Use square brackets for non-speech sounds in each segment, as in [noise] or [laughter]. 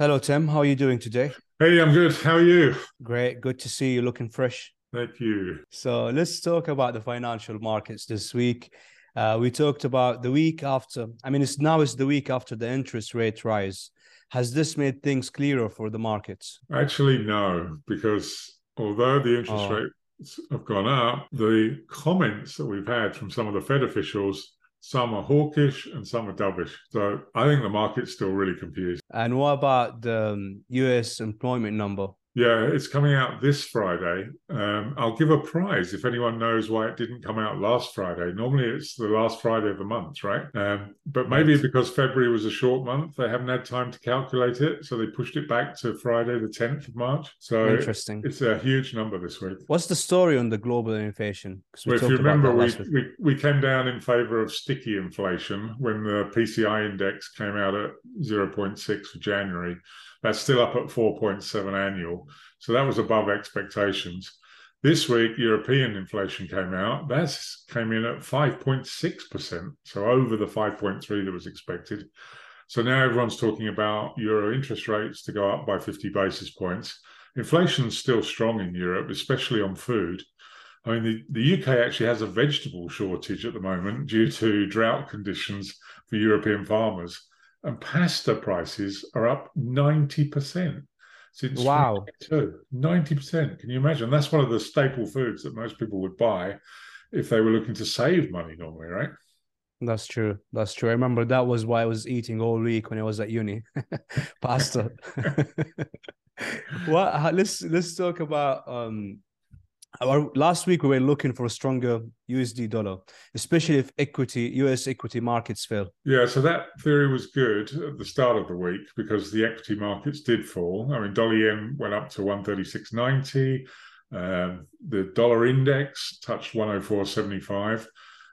Hello, Tim. How are you doing today? Hey, I'm good. How are you? Great. Good to see you looking fresh. Thank you. So let's talk about the financial markets this week. Uh, we talked about the week after. I mean, it's now is the week after the interest rate rise. Has this made things clearer for the markets? Actually, no, because although the interest oh. rates have gone up, the comments that we've had from some of the Fed officials some are hawkish and some are dovish. So I think the market's still really confused. And what about the US um, employment number? Yeah, it's coming out this Friday. Um, I'll give a prize if anyone knows why it didn't come out last Friday. Normally it's the last Friday of the month, right? Um, but maybe right. because February was a short month, they haven't had time to calculate it. So they pushed it back to Friday, the 10th of March. So interesting. It's a huge number this week. What's the story on the global inflation? Well, if you remember, we, we, we came down in favor of sticky inflation when the PCI index came out at 0.6 for January. That's still up at 4.7 annual. So that was above expectations. This week, European inflation came out. That came in at 5.6%, so over the 5.3 that was expected. So now everyone's talking about euro interest rates to go up by 50 basis points. Inflation's still strong in Europe, especially on food. I mean, the, the UK actually has a vegetable shortage at the moment due to drought conditions for European farmers and pasta prices are up 90% since wow. 90% can you imagine? That's one of the staple foods that most people would buy if they were looking to save money normally right? That's true. That's true. I remember that was why i was eating all week when i was at uni. [laughs] Pasta. [laughs] [laughs] Well let's let's talk about um our, last week we were looking for a stronger USD dollar, especially if equity US equity markets fell. Yeah, so that theory was good at the start of the week because the equity markets did fall. I mean, dollar yen went up to 136.90. Um, the dollar index touched 104.75.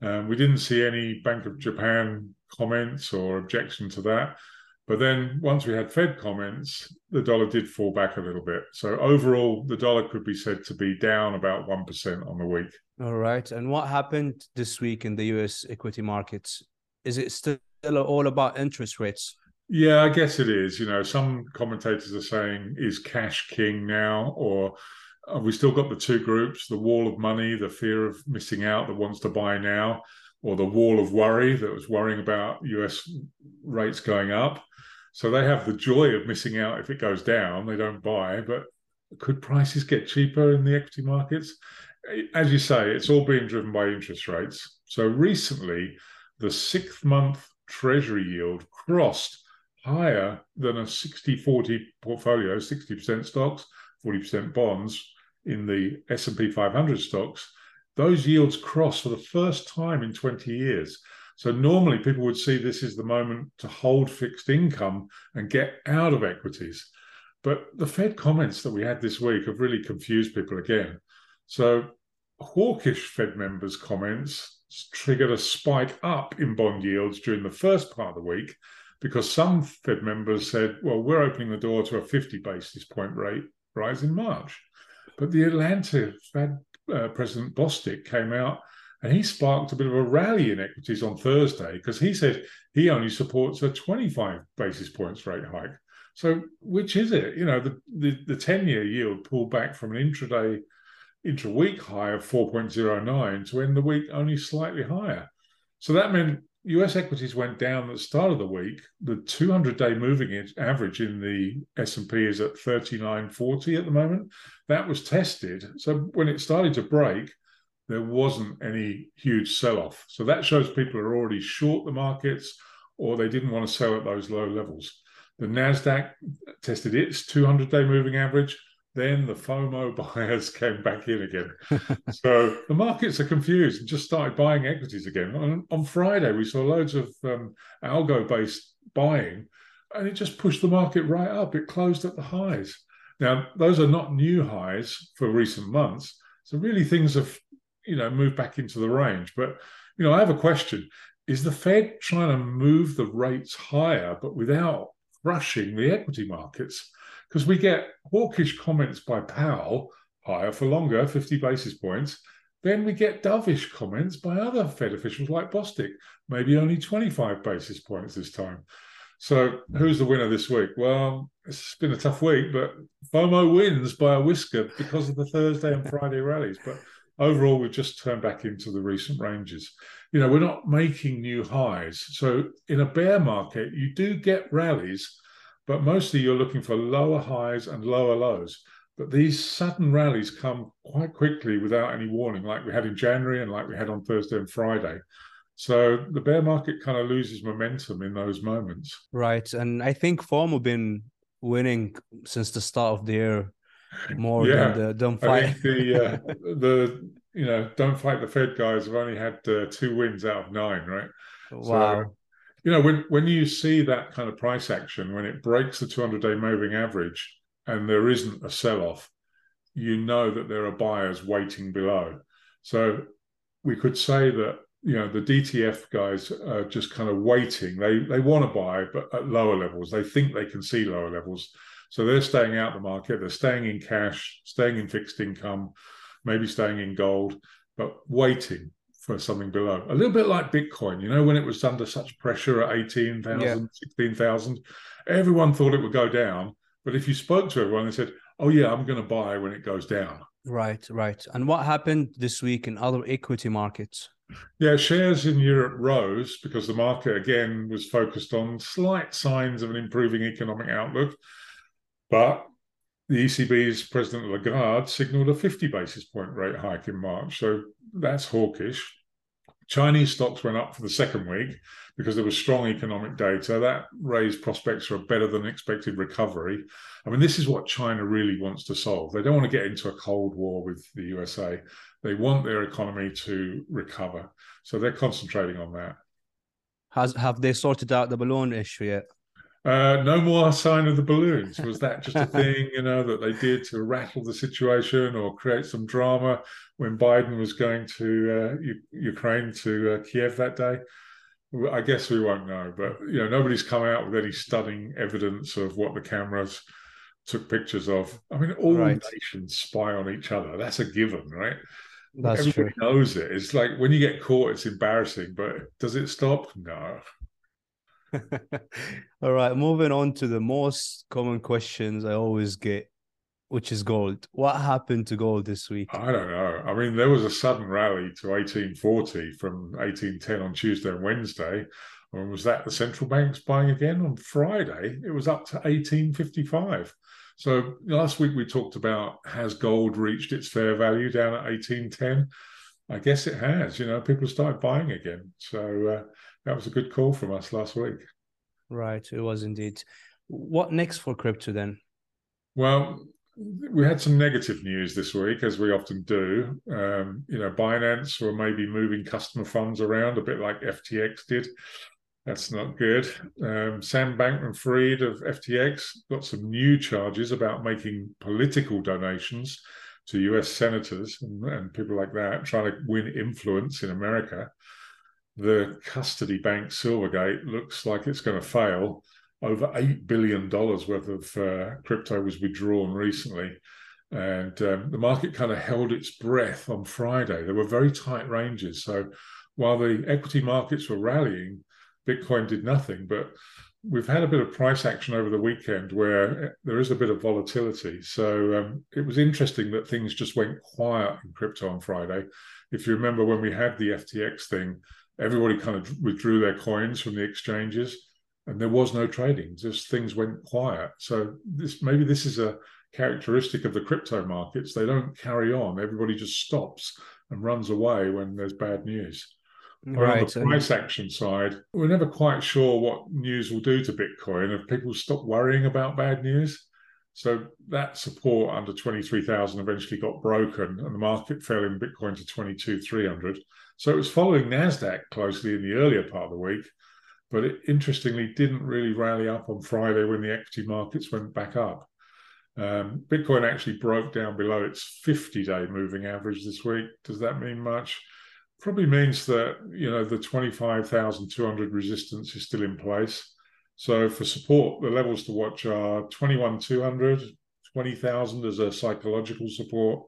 Um, we didn't see any Bank of Japan comments or objection to that. But then once we had Fed comments, the dollar did fall back a little bit. So overall, the dollar could be said to be down about 1% on the week. All right. And what happened this week in the US equity markets? Is it still all about interest rates? Yeah, I guess it is. You know, some commentators are saying, is cash king now? Or have we still got the two groups the wall of money, the fear of missing out that wants to buy now, or the wall of worry that was worrying about US rates going up? So they have the joy of missing out if it goes down. They don't buy, but could prices get cheaper in the equity markets? As you say, it's all being driven by interest rates. So recently, the sixth month treasury yield crossed higher than a 60 40 portfolio, 60% stocks, 40% bonds in the S&P 500 stocks. Those yields crossed for the first time in 20 years. So normally people would see this as the moment to hold fixed income and get out of equities. But the Fed comments that we had this week have really confused people again. So hawkish Fed members' comments triggered a spike up in bond yields during the first part of the week because some Fed members said, well, we're opening the door to a 50 basis point rate rise in March. But the Atlanta Fed uh, President Bostic came out and he sparked a bit of a rally in equities on Thursday because he said he only supports a 25 basis points rate hike. So which is it? You know, the, the, the 10 year yield pulled back from an intraday, intra week high of 4.09 to end the week only slightly higher. So that meant US equities went down at the start of the week. The 200-day moving average in the S&P is at 39.40 at the moment. That was tested. So when it started to break, there wasn't any huge sell off. So that shows people are already short the markets or they didn't want to sell at those low levels. The NASDAQ tested its 200 day moving average. Then the FOMO [laughs] buyers came back in again. [laughs] so the markets are confused and just started buying equities again. On, on Friday, we saw loads of um, algo based buying and it just pushed the market right up. It closed at the highs. Now, those are not new highs for recent months. So really things have you know, move back into the range. But, you know, I have a question. Is the Fed trying to move the rates higher, but without crushing the equity markets? Because we get hawkish comments by Powell, higher for longer, 50 basis points. Then we get dovish comments by other Fed officials like Bostic, maybe only 25 basis points this time. So who's the winner this week? Well, it's been a tough week, but FOMO wins by a whisker because of the Thursday and Friday rallies. But overall, we've just turned back into the recent ranges. You know, we're not making new highs. So in a bear market, you do get rallies, but mostly you're looking for lower highs and lower lows. But these sudden rallies come quite quickly without any warning, like we had in January and like we had on Thursday and Friday. So the bear market kind of loses momentum in those moments. Right. And I think FOMO been winning since the start of the year more yeah. than the don't fight. the uh, [laughs] the you know don't fight the Fed guys have only had uh, two wins out of nine, right? Wow. So, you know when when you see that kind of price action when it breaks the 200 day moving average and there isn't a sell off, you know that there are buyers waiting below. So we could say that you know the DTF guys are just kind of waiting. They they want to buy, but at lower levels. They think they can see lower levels, so they're staying out the market. They're staying in cash, staying in fixed income, maybe staying in gold, but waiting for something below. A little bit like Bitcoin. You know, when it was under such pressure at 18,000, yeah. 16,000, everyone thought it would go down. But if you spoke to everyone, they said, "Oh yeah, I'm going to buy when it goes down." Right, right. And what happened this week in other equity markets? Yeah, shares in Europe rose because the market again was focused on slight signs of an improving economic outlook. But the ECB's President Lagarde signaled a 50 basis point rate hike in March. So that's hawkish. Chinese stocks went up for the second week because there was strong economic data. That raised prospects for a better than expected recovery. I mean, this is what China really wants to solve. They don't want to get into a Cold War with the USA. They want their economy to recover. So they're concentrating on that. Has have they sorted out the balloon issue yet? Uh, no more sign of the balloons. Was that just a [laughs] thing, you know, that they did to rattle the situation or create some drama when Biden was going to uh, U- Ukraine to uh, Kiev that day? I guess we won't know, but you know, nobody's come out with any stunning evidence of what the cameras took pictures of. I mean, all right. nations spy on each other. That's a given, right? That's Everybody true. knows it. It's like when you get caught, it's embarrassing, but does it stop? No. [laughs] All right, moving on to the most common questions I always get, which is gold. What happened to gold this week? I don't know. I mean, there was a sudden rally to 1840 from 1810 on Tuesday and Wednesday. And was that the central banks buying again on Friday? It was up to 1855. So last week we talked about has gold reached its fair value down at 1810? I guess it has. You know, people started buying again. So uh, that was a good call from us last week. Right, it was indeed. What next for crypto then? Well, we had some negative news this week, as we often do. Um, you know, Binance were maybe moving customer funds around a bit like FTX did. That's not good. Um, Sam Bankman Fried of FTX got some new charges about making political donations to US senators and, and people like that, trying to win influence in America. The custody bank Silvergate looks like it's going to fail. Over $8 billion worth of uh, crypto was withdrawn recently. And um, the market kind of held its breath on Friday. There were very tight ranges. So while the equity markets were rallying, Bitcoin did nothing. But we've had a bit of price action over the weekend where there is a bit of volatility. So um, it was interesting that things just went quiet in crypto on Friday. If you remember when we had the FTX thing, everybody kind of withdrew their coins from the exchanges and there was no trading just things went quiet so this maybe this is a characteristic of the crypto markets they don't carry on everybody just stops and runs away when there's bad news Right. On the price action side, we're never quite sure what news will do to Bitcoin if people stop worrying about bad news. So that support under 23,000 eventually got broken and the market fell in Bitcoin to 22,300. So it was following NASDAQ closely in the earlier part of the week, but it interestingly didn't really rally up on Friday when the equity markets went back up. Um, Bitcoin actually broke down below its 50 day moving average this week. Does that mean much? probably means that you know the 25,200 resistance is still in place. So for support, the levels to watch are 21,200, 20,000 as a psychological support,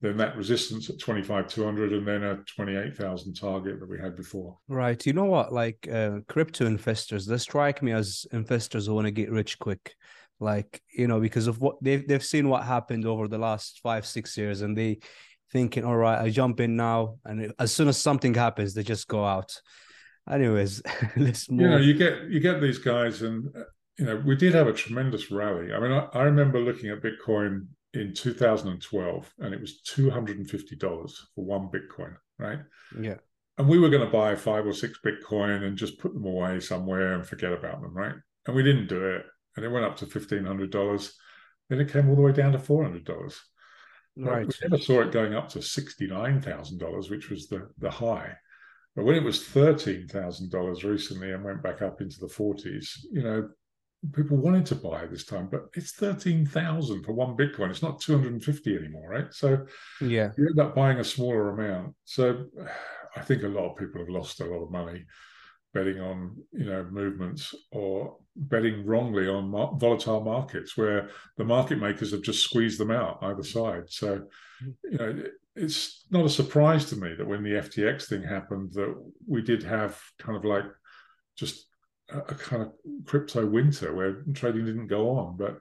then that resistance at 25,200 and then a 28,000 target that we had before. Right. You know what? Like uh, crypto investors, they strike me as investors who want to get rich quick. Like, you know, because of what they've, they've seen what happened over the last five, six years and they thinking, all right, I jump in now. And as soon as something happens, they just go out. Anyways, [laughs] let's move. You know, you get, you get these guys and, you know, we did have a tremendous rally. I mean, I, I remember looking at Bitcoin in 2012 and it was $250 for one Bitcoin, right? Yeah. And we were going to buy five or six Bitcoin and just put them away somewhere and forget about them, right? And we didn't do it. And it went up to $1,500. Then it came all the way down to $400. Right. We never saw it going up to $69,000, which was the, the high. But when it was $13,000 recently and went back up into the 40s, you know, people wanted to buy this time, but it's 13,000 for one Bitcoin. It's not 250 anymore, right? So yeah, you end up buying a smaller amount. So [sighs] I think a lot of people have lost a lot of money betting on, you know, movements or betting wrongly on mar- volatile markets where the market makers have just squeezed them out either side. So, you know, it's not a surprise to me that when the FTX thing happened that we did have kind of like just a kind of crypto winter where trading didn't go on. But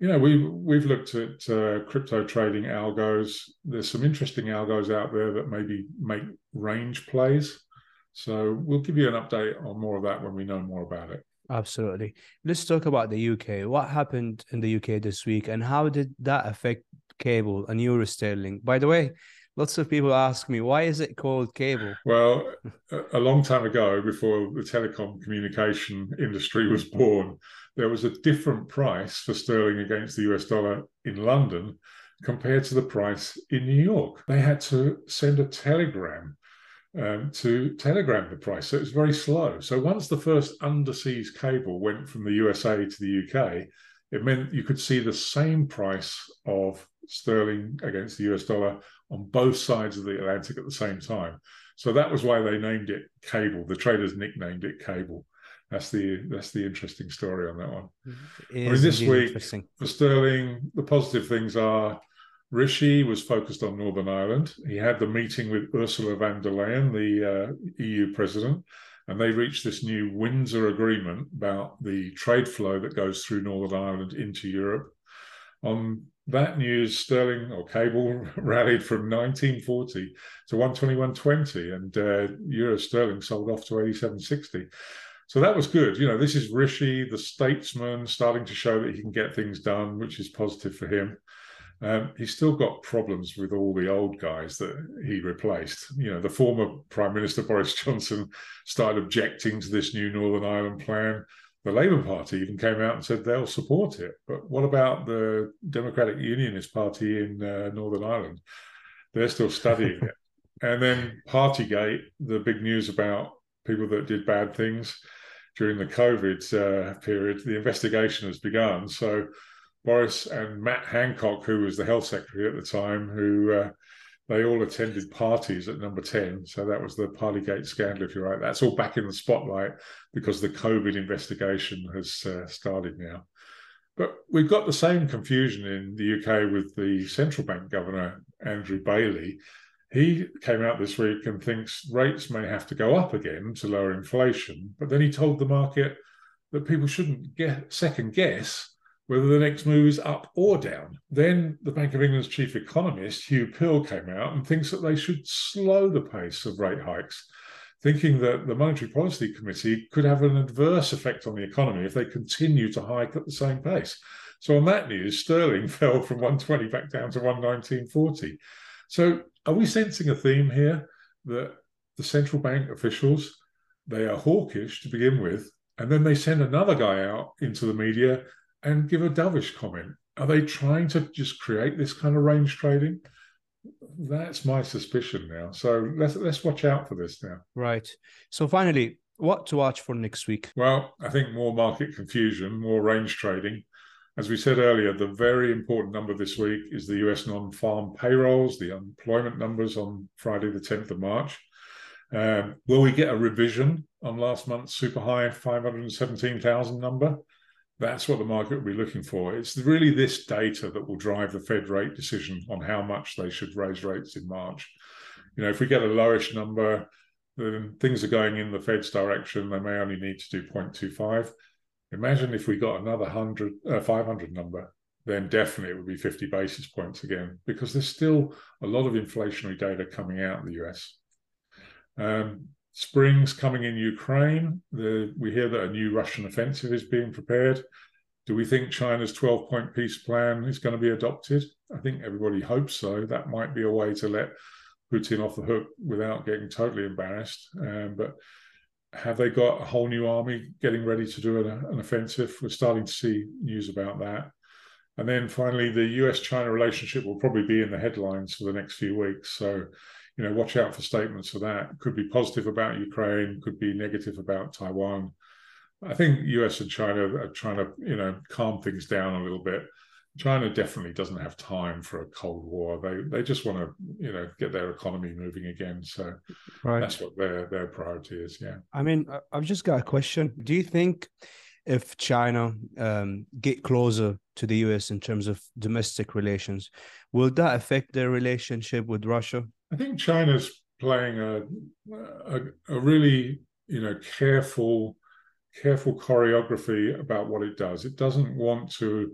you know, we we've looked at uh, crypto trading algos. There's some interesting algos out there that maybe make range plays. So we'll give you an update on more of that when we know more about it. Absolutely. Let's talk about the UK. What happened in the UK this week, and how did that affect cable and euro sterling? By the way, lots of people ask me why is it called cable well a long time ago before the telecom communication industry was born there was a different price for sterling against the us dollar in london compared to the price in new york they had to send a telegram um, to telegram the price so it was very slow so once the first underseas cable went from the usa to the uk it meant you could see the same price of sterling against the US dollar on both sides of the Atlantic at the same time. So that was why they named it cable. The traders nicknamed it cable. That's the that's the interesting story on that one. I mean, this week for sterling, the positive things are Rishi was focused on Northern Ireland. He had the meeting with Ursula von der Leyen, the uh, EU president, and they reached this new Windsor Agreement about the trade flow that goes through Northern Ireland into Europe. On that news, sterling or cable [laughs] rallied from 1940 to 121.20, and uh, euro sterling sold off to 87.60. So that was good. You know, this is Rishi, the statesman, starting to show that he can get things done, which is positive for him. Um, he's still got problems with all the old guys that he replaced. You know, the former Prime Minister [laughs] Boris Johnson started objecting to this new Northern Ireland plan the Labour Party even came out and said they'll support it. But what about the Democratic Unionist Party in uh, Northern Ireland? They're still studying [laughs] it. And then Partygate, the big news about people that did bad things during the COVID uh, period, the investigation has begun. So Boris and Matt Hancock, who was the health secretary at the time, who uh, they all attended parties at number 10. So that was the Partygate scandal, if you like. That's all back in the spotlight because the COVID investigation has uh, started now. But we've got the same confusion in the UK with the central bank governor, Andrew Bailey. He came out this week and thinks rates may have to go up again to lower inflation. But then he told the market that people shouldn't get second guess whether the next move is up or down. Then the Bank of England's chief economist, Huw Pill, came out and thinks that they should slow the pace of rate hikes, thinking that the Monetary Policy Committee could have an adverse effect on the economy if they continue to hike at the same pace. So on that news, sterling [laughs] fell from 120 back down to 119.40. So are we sensing a theme here that the central bank officials they are hawkish to begin with, and then they send another guy out into the media and give a dovish comment. Are they trying to just create this kind of range trading? That's my suspicion now. So let's let's watch out for this now. Right. So finally, what to watch for next week? Well, I think more market confusion, more range trading. As we said earlier, the very important number this week is the US non farm payrolls, the employment numbers on Friday, the 10th of March. Um, will we get a revision on last month's super high 517,000 number? That's what the market will be looking for. It's really this data that will drive the Fed rate decision on how much they should raise rates in March. You know, if we get a lowish number, then things are going in the Fed's direction. They may only need to do 0.25. Imagine if we got another 100, uh, 500 number, then definitely it would be 50 basis points again, because there's still a lot of inflationary data coming out in the US. Um, Spring's coming in Ukraine. The, we hear that a new Russian offensive is being prepared. Do we think China's 12 point peace plan is going to be adopted? I think everybody hopes so. That might be a way to let Putin off the hook without getting totally embarrassed. Um, but have they got a whole new army getting ready to do an, an offensive? We're starting to see news about that. And then finally, the US China relationship will probably be in the headlines for the next few weeks. So you know, watch out for statements for that. Could be positive about Ukraine, could be negative about Taiwan. I think US and China are trying to, you know, calm things down a little bit. China definitely doesn't have time for a cold war. They they just want to, you know, get their economy moving again. So right. that's what their their priority is. Yeah. I mean, I've just got a question. Do you think if China um, get closer to the US in terms of domestic relations, will that affect their relationship with Russia? I think China's playing a, a, a really you know careful careful choreography about what it does. It doesn't want to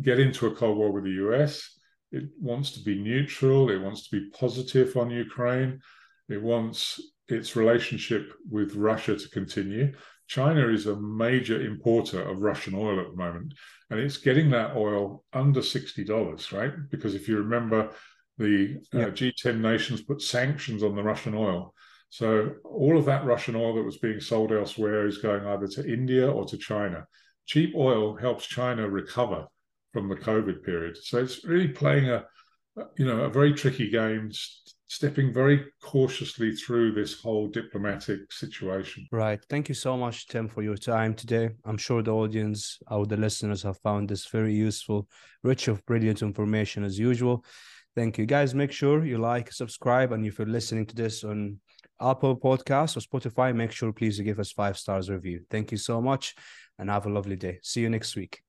get into a cold war with the US. It wants to be neutral. It wants to be positive on Ukraine. It wants its relationship with Russia to continue. China is a major importer of Russian oil at the moment, and it's getting that oil under $60, right? Because if you remember, the uh, G10 nations put sanctions on the Russian oil. So all of that Russian oil that was being sold elsewhere is going either to India or to China. Cheap oil helps China recover from the COVID period. So it's really playing a, you know, a very tricky game, stepping very cautiously through this whole diplomatic situation. Right. Thank you so much, Tim, for your time today. I'm sure the audience, or the listeners, have found this very useful, rich of brilliant information as usual. Thank you, guys. Make sure you like, subscribe, and if you're listening to this on Apple Podcasts or Spotify, make sure please give us five stars review. Thank you so much, and have a lovely day. See you next week.